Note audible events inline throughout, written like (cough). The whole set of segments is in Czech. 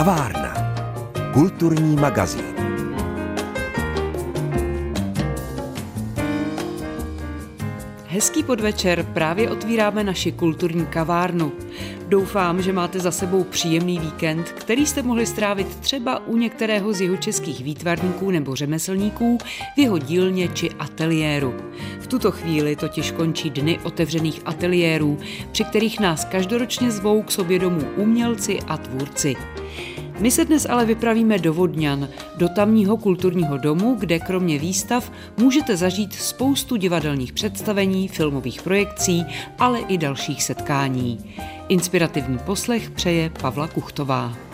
Kavárna. Kulturní magazín. Hezký podvečer, právě otvíráme naši kulturní kavárnu. Doufám, že máte za sebou příjemný víkend, který jste mohli strávit třeba u některého z jeho českých výtvarníků nebo řemeslníků v jeho dílně či ateliéru. V tuto chvíli totiž končí dny otevřených ateliérů, při kterých nás každoročně zvou k sobě domů umělci a tvůrci. My se dnes ale vypravíme do Vodňan, do tamního kulturního domu, kde kromě výstav můžete zažít spoustu divadelních představení, filmových projekcí, ale i dalších setkání. Inspirativní poslech přeje Pavla Kuchtová.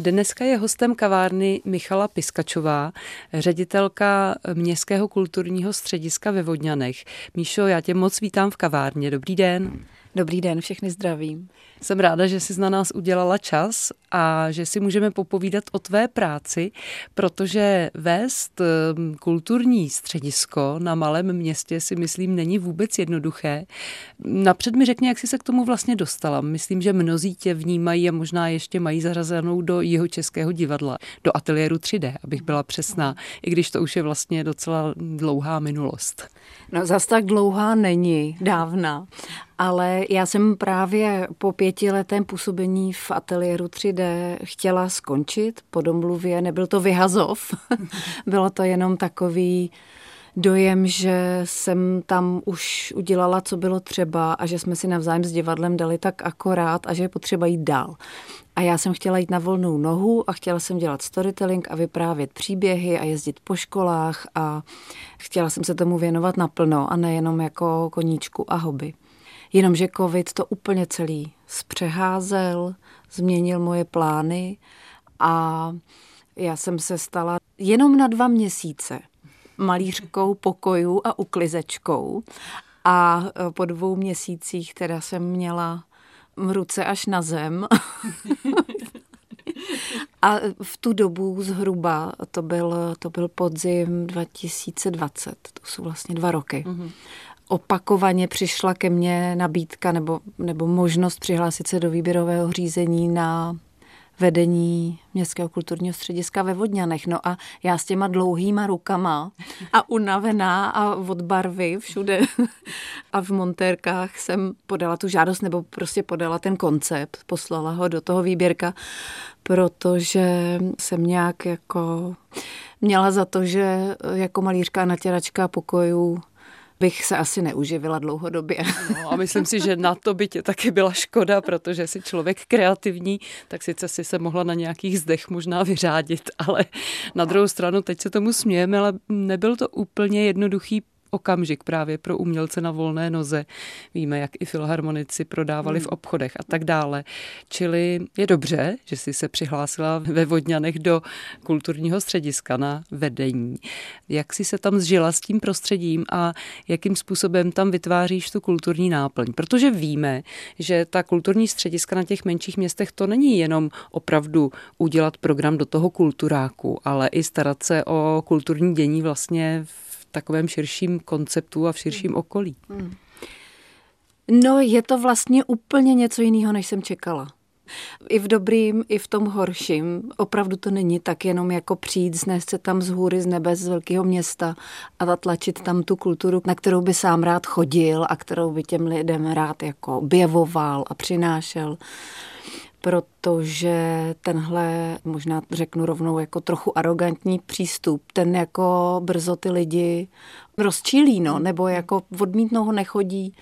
Dneska je hostem kavárny Michala Piskačová, ředitelka Městského kulturního střediska ve Vodňanech. Míšo, já tě moc vítám v kavárně. Dobrý den. Dobrý den, všechny zdravím. Jsem ráda, že jsi na nás udělala čas a že si můžeme popovídat o tvé práci, protože vést ehm, kulturní středisko na malém městě si myslím není vůbec jednoduché. Napřed mi řekni, jak jsi se k tomu vlastně dostala. Myslím, že mnozí tě vnímají a možná ještě mají zařazenou do jeho českého divadla, do ateliéru 3D, abych byla přesná, i když to už je vlastně docela dlouhá minulost. No zas tak dlouhá není, dávna. Ale já jsem právě po pětiletém působení v ateliéru 3D chtěla skončit po domluvě. Nebyl to vyhazov, (laughs) bylo to jenom takový dojem, že jsem tam už udělala, co bylo třeba a že jsme si navzájem s divadlem dali tak akorát a že je potřeba jít dál. A já jsem chtěla jít na volnou nohu a chtěla jsem dělat storytelling a vyprávět příběhy a jezdit po školách a chtěla jsem se tomu věnovat naplno a nejenom jako koníčku a hobby. Jenomže covid to úplně celý zpřeházel, změnil moje plány a já jsem se stala jenom na dva měsíce malířkou pokojů a uklizečkou. A po dvou měsících teda jsem měla v ruce až na zem. (laughs) a v tu dobu zhruba, to byl, to byl podzim 2020, to jsou vlastně dva roky. Mm-hmm opakovaně přišla ke mně nabídka nebo, nebo možnost přihlásit se do výběrového řízení na vedení Městského kulturního střediska ve Vodňanech. No a já s těma dlouhýma rukama a unavená a od barvy všude a v montérkách jsem podala tu žádost nebo prostě podala ten koncept, poslala ho do toho výběrka, protože jsem nějak jako měla za to, že jako malířka a natěračka pokojů bych se asi neuživila dlouhodobě. No a myslím si, že na to by tě taky byla škoda, protože jsi člověk kreativní, tak sice si se mohla na nějakých zdech možná vyřádit, ale na druhou stranu teď se tomu smějeme, ale nebyl to úplně jednoduchý okamžik právě pro umělce na volné noze. Víme, jak i filharmonici prodávali hmm. v obchodech a tak dále. Čili je dobře, že jsi se přihlásila ve Vodňanech do kulturního střediska na vedení. Jak jsi se tam zžila s tím prostředím a jakým způsobem tam vytváříš tu kulturní náplň? Protože víme, že ta kulturní střediska na těch menších městech to není jenom opravdu udělat program do toho kulturáku, ale i starat se o kulturní dění vlastně v takovém širším konceptu a v širším okolí. Hmm. No, je to vlastně úplně něco jiného, než jsem čekala. I v dobrým, i v tom horším. Opravdu to není tak jenom jako přijít, znést se tam z hůry, z nebe, z velkého města a zatlačit tam tu kulturu, na kterou by sám rád chodil a kterou by těm lidem rád jako objevoval a přinášel protože tenhle, možná řeknu rovnou, jako trochu arrogantní přístup, ten jako brzo ty lidi rozčílí, no, nebo jako odmítnou ho nechodí,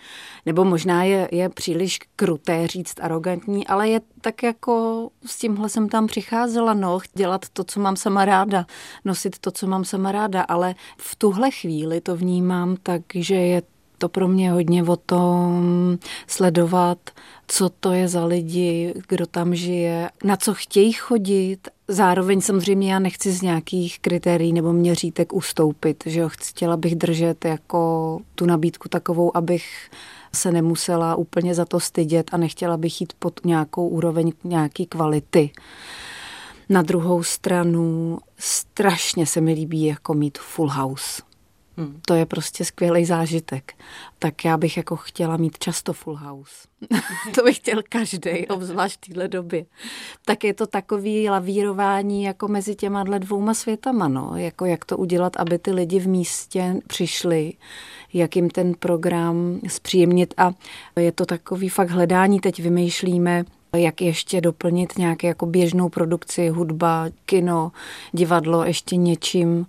nebo možná je, je příliš kruté říct arrogantní, ale je tak jako s tímhle jsem tam přicházela, no, dělat to, co mám sama ráda, nosit to, co mám sama ráda, ale v tuhle chvíli to vnímám tak, že je to pro mě hodně o tom sledovat, co to je za lidi, kdo tam žije, na co chtějí chodit. Zároveň samozřejmě já nechci z nějakých kritérií nebo měřítek ustoupit, že jo, chtěla bych držet jako tu nabídku takovou, abych se nemusela úplně za to stydět a nechtěla bych jít pod nějakou úroveň nějaký kvality. Na druhou stranu strašně se mi líbí jako mít full house Hmm. To je prostě skvělý zážitek. Tak já bych jako chtěla mít často full house. (laughs) to bych chtěl každý, obzvlášť v téhle době. Tak je to takový lavírování jako mezi těma dvouma světama, no. Jako jak to udělat, aby ty lidi v místě přišli, jak jim ten program zpříjemnit a je to takový fakt hledání, teď vymýšlíme, jak ještě doplnit nějaké jako běžnou produkci, hudba, kino, divadlo ještě něčím,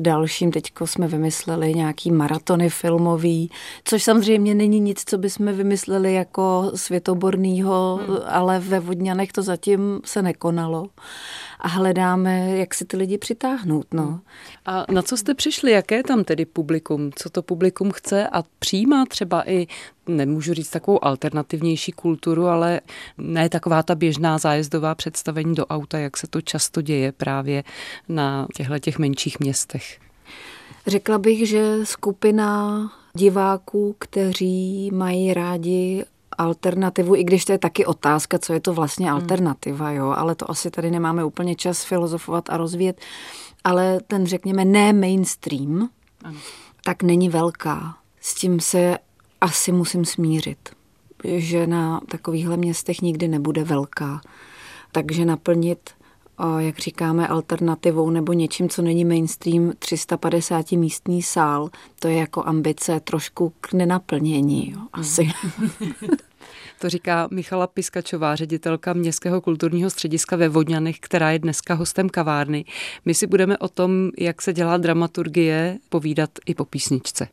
dalším. Teďko jsme vymysleli nějaký maratony filmový, což samozřejmě není nic, co bychom vymysleli jako světobornýho, hmm. ale ve Vodňanech to zatím se nekonalo a hledáme, jak si ty lidi přitáhnout. No. A na co jste přišli? Jaké je tam tedy publikum? Co to publikum chce a přijímá třeba i, nemůžu říct takovou alternativnější kulturu, ale ne taková ta běžná zájezdová představení do auta, jak se to často děje právě na těchto těch menších městech. Řekla bych, že skupina diváků, kteří mají rádi alternativu, i když to je taky otázka, co je to vlastně hmm. alternativa, jo, ale to asi tady nemáme úplně čas filozofovat a rozvíjet, ale ten, řekněme, ne mainstream, ano. tak není velká. S tím se asi musím smířit, že na takovýchhle městech nikdy nebude velká. Takže naplnit jak říkáme, alternativou nebo něčím, co není mainstream, 350 místní sál, to je jako ambice trošku k nenaplnění, jo, asi. (laughs) To říká Michala Piskačová, ředitelka Městského kulturního střediska ve Vodňanech, která je dneska hostem kavárny. My si budeme o tom, jak se dělá dramaturgie, povídat i po písničce.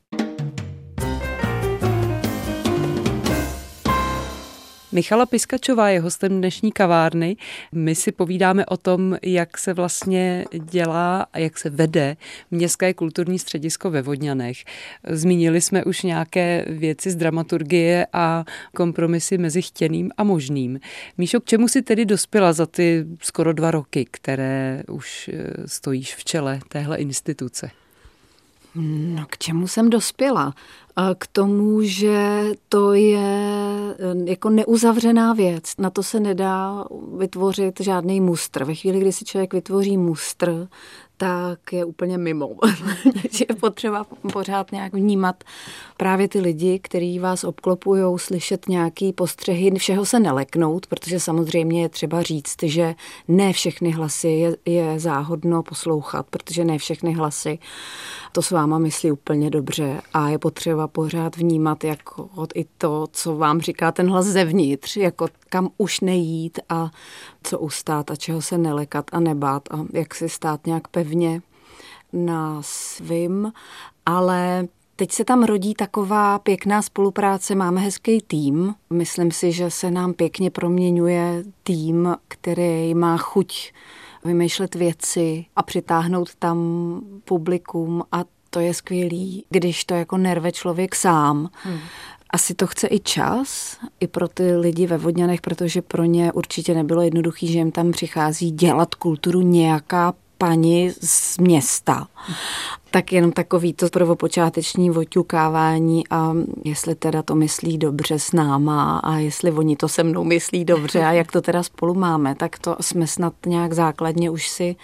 Michala Piskačová je hostem dnešní kavárny. My si povídáme o tom, jak se vlastně dělá a jak se vede Městské kulturní středisko ve Vodňanech. Zmínili jsme už nějaké věci z dramaturgie a kompromisy mezi chtěným a možným. Míšo, k čemu si tedy dospěla za ty skoro dva roky, které už eh, stojíš v čele téhle instituce? No, k čemu jsem dospěla? K tomu, že to je eh, jako neuzavřená věc. Na to se nedá vytvořit žádný mustr. Ve chvíli, kdy si člověk vytvoří mustr, tak je úplně mimo. (laughs) (laughs) je potřeba pořád nějak vnímat právě ty lidi, kteří vás obklopují, slyšet nějaký postřehy, všeho se neleknout, protože samozřejmě je třeba říct, že ne všechny hlasy je, je záhodno poslouchat, protože ne všechny hlasy to s váma myslí úplně dobře a je potřeba pořád vnímat jako i to, co vám říká ten hlas zevnitř, jako kam už nejít a co ustát a čeho se nelekat a nebát a jak si stát nějak pevně na svým, ale Teď se tam rodí taková pěkná spolupráce, máme hezký tým. Myslím si, že se nám pěkně proměňuje tým, který má chuť vymýšlet věci a přitáhnout tam publikum a to je skvělý, když to jako nerve člověk sám. Hmm. Asi to chce i čas, i pro ty lidi ve Vodňanech, protože pro ně určitě nebylo jednoduché, že jim tam přichází dělat kulturu nějaká paní z města. Tak jenom takový to prvopočáteční oťukávání a jestli teda to myslí dobře s náma a jestli oni to se mnou myslí dobře a jak to teda spolu máme, tak to jsme snad nějak základně už si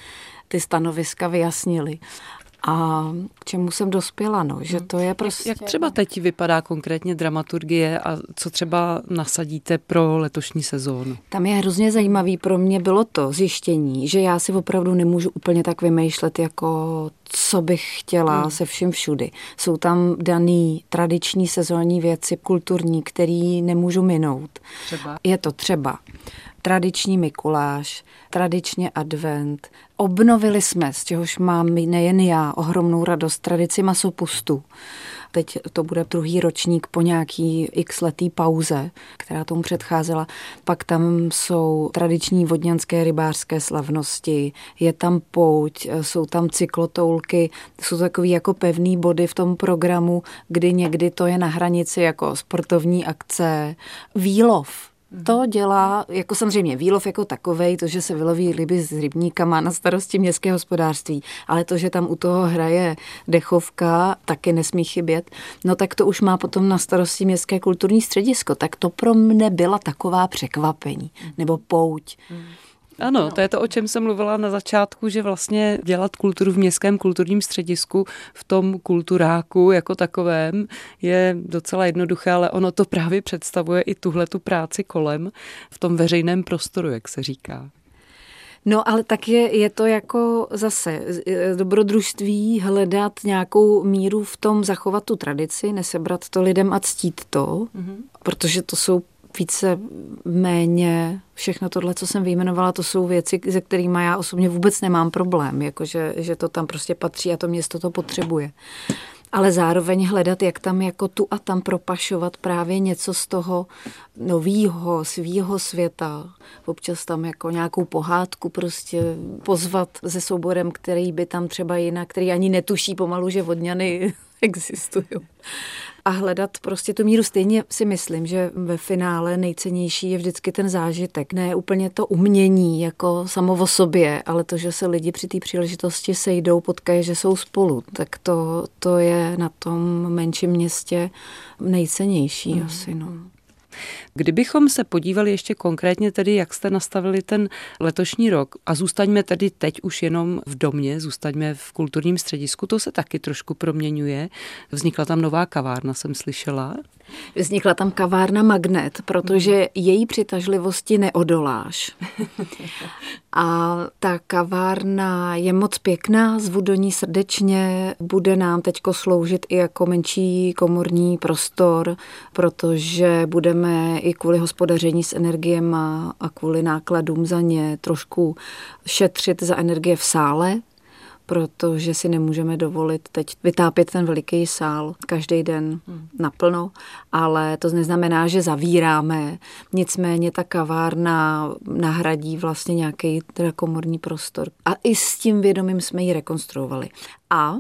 ty stanoviska vyjasnili a k čemu jsem dospěla, no, že hmm. to je prostě... Jak, jak třeba teď vypadá konkrétně dramaturgie a co třeba nasadíte pro letošní sezónu? Tam je hrozně zajímavý pro mě bylo to zjištění, že já si opravdu nemůžu úplně tak vymýšlet, jako co bych chtěla hmm. se vším všudy. Jsou tam daný tradiční sezónní věci, kulturní, který nemůžu minout. Třeba? Je to třeba tradiční Mikuláš, tradičně advent. Obnovili jsme, z čehož mám nejen já ohromnou radost, tradici masopustu. Teď to bude druhý ročník po nějaký x letý pauze, která tomu předcházela. Pak tam jsou tradiční vodňanské rybářské slavnosti, je tam pouť, jsou tam cyklotoulky, jsou takový jako pevný body v tom programu, kdy někdy to je na hranici jako sportovní akce. Výlov, to dělá, jako samozřejmě výlov jako takovej, to, že se vyloví ryby s rybníkama na starosti městské hospodářství, ale to, že tam u toho hraje dechovka, taky nesmí chybět, no tak to už má potom na starosti městské kulturní středisko. Tak to pro mne byla taková překvapení, nebo pouť. Ano, to je to, o čem jsem mluvila na začátku, že vlastně dělat kulturu v městském kulturním středisku v tom kulturáku jako takovém je docela jednoduché, ale ono to právě představuje i tuhle tu práci kolem v tom veřejném prostoru, jak se říká. No ale tak je, je to jako zase dobrodružství hledat nějakou míru v tom zachovat tu tradici, nesebrat to lidem a ctít to, mm-hmm. protože to jsou více méně všechno tohle, co jsem vyjmenovala, to jsou věci, se kterými já osobně vůbec nemám problém, jakože že to tam prostě patří a to město to potřebuje ale zároveň hledat, jak tam jako tu a tam propašovat právě něco z toho novýho, svýho světa. Občas tam jako nějakou pohádku prostě pozvat se souborem, který by tam třeba jinak, který ani netuší pomalu, že vodňany (laughs) existují a hledat prostě tu míru. Stejně si myslím, že ve finále nejcennější je vždycky ten zážitek. Ne úplně to umění jako samo o sobě, ale to, že se lidi při té příležitosti sejdou, potkají, že jsou spolu. Tak to, to je na tom menším městě nejcennější mm. asi. No. Kdybychom se podívali ještě konkrétně tedy, jak jste nastavili ten letošní rok a zůstaňme tedy teď už jenom v domě, zůstaňme v kulturním středisku, to se taky trošku proměňuje. Vznikla tam nová kavárna, jsem slyšela. Vznikla tam kavárna Magnet, protože její přitažlivosti neodoláš. A ta kavárna je moc pěkná, zvu do ní srdečně, bude nám teďko sloužit i jako menší komorní prostor, protože budeme i kvůli hospodaření s energiemi a kvůli nákladům za ně trošku šetřit za energie v sále, protože si nemůžeme dovolit teď vytápět ten veliký sál každý den hmm. naplno, ale to neznamená, že zavíráme. Nicméně ta kavárna nahradí vlastně nějaký teda komorní prostor. A i s tím vědomím jsme ji rekonstruovali. A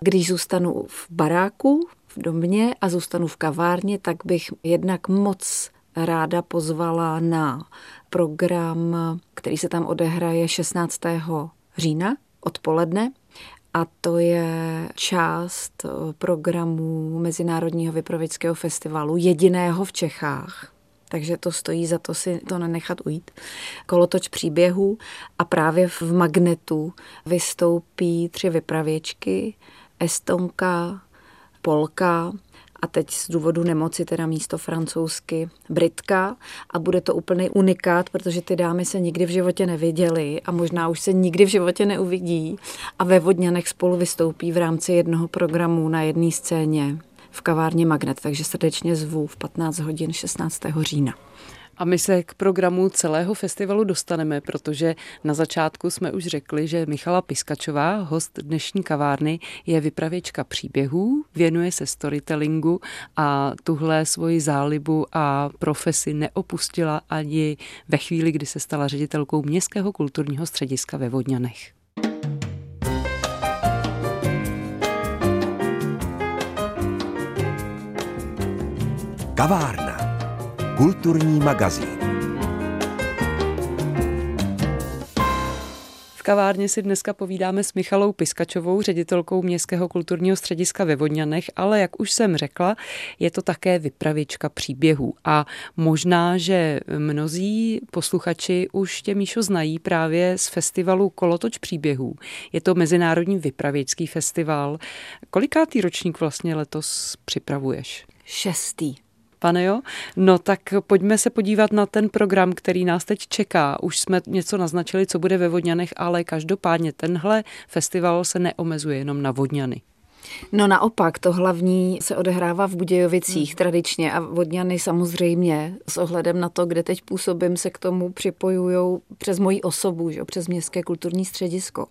když zůstanu v baráku, v domě a zůstanu v kavárně, tak bych jednak moc ráda pozvala na program, který se tam odehraje 16. října odpoledne a to je část eh, programu Mezinárodního vypravěčského festivalu, jediného v Čechách. Takže to stojí za to si to nenechat ujít. Kolotoč příběhů a právě v Magnetu vystoupí tři vypravěčky, Estonka, Polka a teď z důvodu nemoci teda místo francouzsky Britka a bude to úplný unikát, protože ty dámy se nikdy v životě neviděly a možná už se nikdy v životě neuvidí a ve Vodňanech spolu vystoupí v rámci jednoho programu na jedné scéně v kavárně Magnet, takže srdečně zvu v 15 hodin 16. října. A my se k programu celého festivalu dostaneme, protože na začátku jsme už řekli, že Michala Piskačová, host dnešní kavárny, je vypravěčka příběhů, věnuje se storytellingu a tuhle svoji zálibu a profesi neopustila ani ve chvíli, kdy se stala ředitelkou Městského kulturního střediska ve Vodňanech. Kavárna. Kulturní magazín. V kavárně si dneska povídáme s Michalou Piskačovou, ředitelkou Městského kulturního střediska ve Vodňanech, ale jak už jsem řekla, je to také vypravěčka příběhů. A možná, že mnozí posluchači už tě, Míšo, znají právě z festivalu Kolotoč příběhů. Je to Mezinárodní vypravěčský festival. Kolikátý ročník vlastně letos připravuješ? Šestý. Pane jo? No tak pojďme se podívat na ten program, který nás teď čeká. Už jsme něco naznačili, co bude ve Vodňanech, ale každopádně tenhle festival se neomezuje jenom na Vodňany. No naopak, to hlavní se odehrává v Budějovicích hmm. tradičně a Vodňany samozřejmě s ohledem na to, kde teď působím, se k tomu připojují přes moji osobu, že, přes Městské kulturní středisko.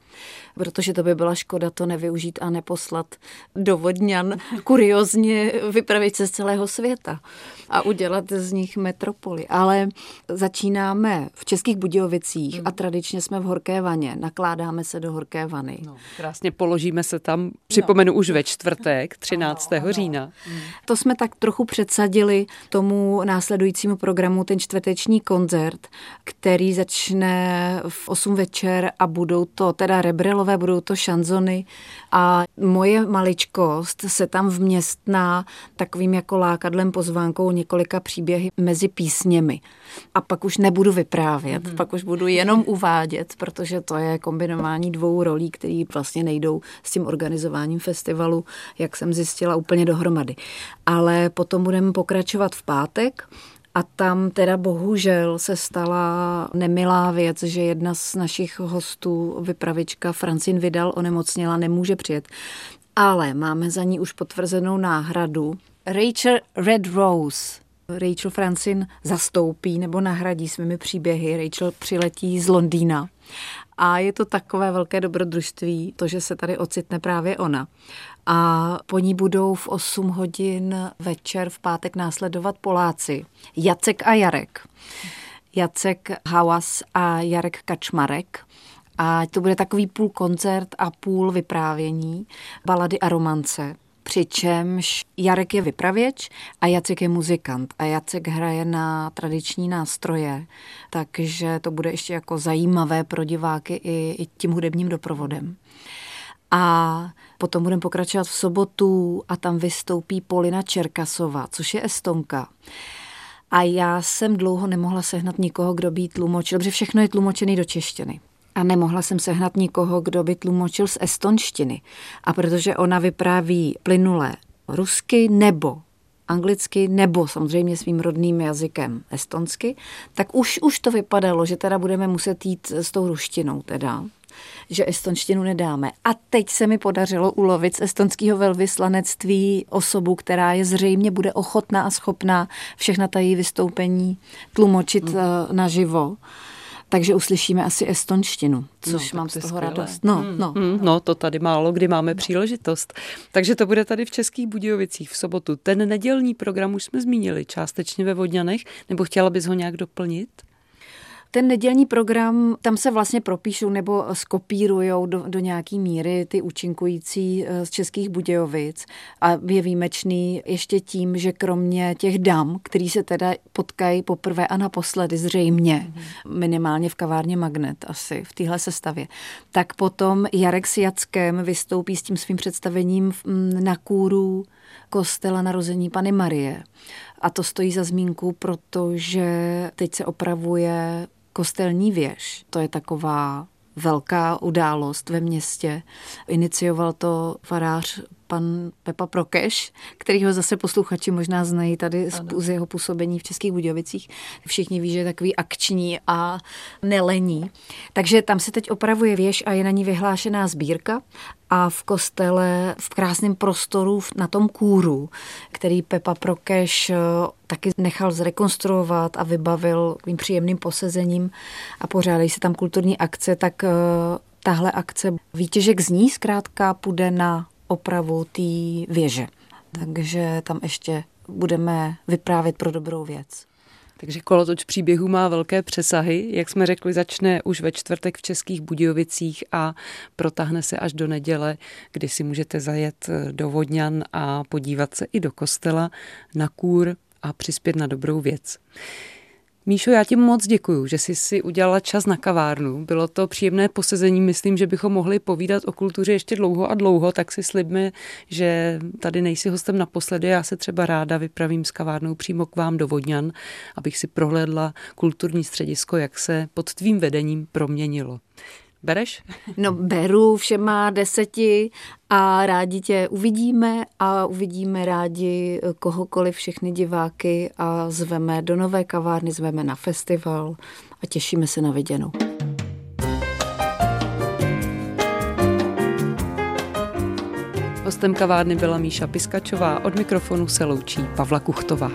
Protože to by byla škoda to nevyužít a neposlat do Vodňan (laughs) kuriozně vypravit se z celého světa a udělat z nich metropoli. Ale začínáme v Českých Budějovicích hmm. a tradičně jsme v Horké vaně. Nakládáme se do Horké vany. No, krásně položíme se tam. Připomenu už ve čtvrtek, 13. Ano, ano. října. To jsme tak trochu předsadili tomu následujícímu programu, ten čtvrteční koncert, který začne v 8 večer a budou to teda rebrelové, budou to šanzony a moje maličkost se tam vměstná takovým jako lákadlem pozvánkou několika příběhy mezi písněmi. A pak už nebudu vyprávět, mm-hmm. pak už budu jenom uvádět, protože to je kombinování dvou rolí, které vlastně nejdou s tím organizováním festivalu, jak jsem zjistila, úplně dohromady. Ale potom budeme pokračovat v pátek a tam teda bohužel se stala nemilá věc, že jedna z našich hostů, vypravička Francine Vidal, onemocněla, nemůže přijet. Ale máme za ní už potvrzenou náhradu. Rachel Red Rose. Rachel Francine zastoupí nebo nahradí svými příběhy. Rachel přiletí z Londýna. A je to takové velké dobrodružství, to, že se tady ocitne právě ona a po ní budou v 8 hodin večer v pátek následovat Poláci. Jacek a Jarek. Jacek Hawas a Jarek Kačmarek. A to bude takový půl koncert a půl vyprávění, balady a romance. Přičemž Jarek je vypravěč a Jacek je muzikant. A Jacek hraje na tradiční nástroje, takže to bude ještě jako zajímavé pro diváky i, i tím hudebním doprovodem. A potom budeme pokračovat v sobotu a tam vystoupí Polina Čerkasova, což je Estonka. A já jsem dlouho nemohla sehnat nikoho, kdo by tlumočil, protože všechno je tlumočený do češtiny. A nemohla jsem sehnat nikoho, kdo by tlumočil z estonštiny. A protože ona vypráví plynulé rusky nebo anglicky nebo samozřejmě svým rodným jazykem estonsky, tak už, už to vypadalo, že teda budeme muset jít s tou ruštinou teda že estonštinu nedáme. A teď se mi podařilo ulovit z estonského velvyslanectví osobu, která je zřejmě bude ochotná a schopná všechna ta její vystoupení tlumočit mm. naživo takže uslyšíme asi estonštinu, což no, mám z toho skvělé. radost. No, hmm. no. Hmm, no, to tady málo kdy máme příležitost. Takže to bude tady v Českých Budějovicích v sobotu. Ten nedělní program už jsme zmínili částečně ve Vodňanech, nebo chtěla bys ho nějak doplnit? Ten nedělní program, tam se vlastně propíšou nebo skopírujou do, do nějaký míry ty účinkující eh, z Českých Budějovic a je výjimečný ještě tím, že kromě těch dam, který se teda potkají poprvé a naposledy zřejmě, mm-hmm. minimálně v kavárně Magnet asi v téhle sestavě, tak potom Jarek s Jackem vystoupí s tím svým představením na kůru kostela narození Pany Marie. A to stojí za zmínku, protože teď se opravuje kostelní věž. To je taková velká událost ve městě. Inicioval to farář pan Pepa Prokeš, kterýho zase posluchači možná znají tady z, z jeho působení v Českých Budějovicích. Všichni ví, že je takový akční a nelení. Takže tam se teď opravuje věž a je na ní vyhlášená sbírka a v kostele v krásném prostoru na tom kůru, který Pepa Prokeš eh, taky nechal zrekonstruovat a vybavil takovým příjemným posezením a pořádají se tam kulturní akce, tak eh, tahle akce výtěžek z ní zkrátka půjde na opravu té věže. Takže tam ještě budeme vyprávět pro dobrou věc. Takže kolotoč příběhu má velké přesahy. Jak jsme řekli, začne už ve čtvrtek v Českých Budějovicích a protáhne se až do neděle, kdy si můžete zajet do Vodňan a podívat se i do kostela na kůr a přispět na dobrou věc. Míšo, já ti moc děkuju, že jsi si udělala čas na kavárnu. Bylo to příjemné posezení, myslím, že bychom mohli povídat o kultuře ještě dlouho a dlouho, tak si slibme, že tady nejsi hostem naposledy. Já se třeba ráda vypravím s kavárnou přímo k vám do Vodňan, abych si prohlédla kulturní středisko, jak se pod tvým vedením proměnilo. Bereš? No beru všema deseti a rádi tě uvidíme a uvidíme rádi kohokoliv, všechny diváky a zveme do nové kavárny, zveme na festival a těšíme se na viděnou. Hostem kavárny byla Míša Piskačová, od mikrofonu se loučí Pavla Kuchtová.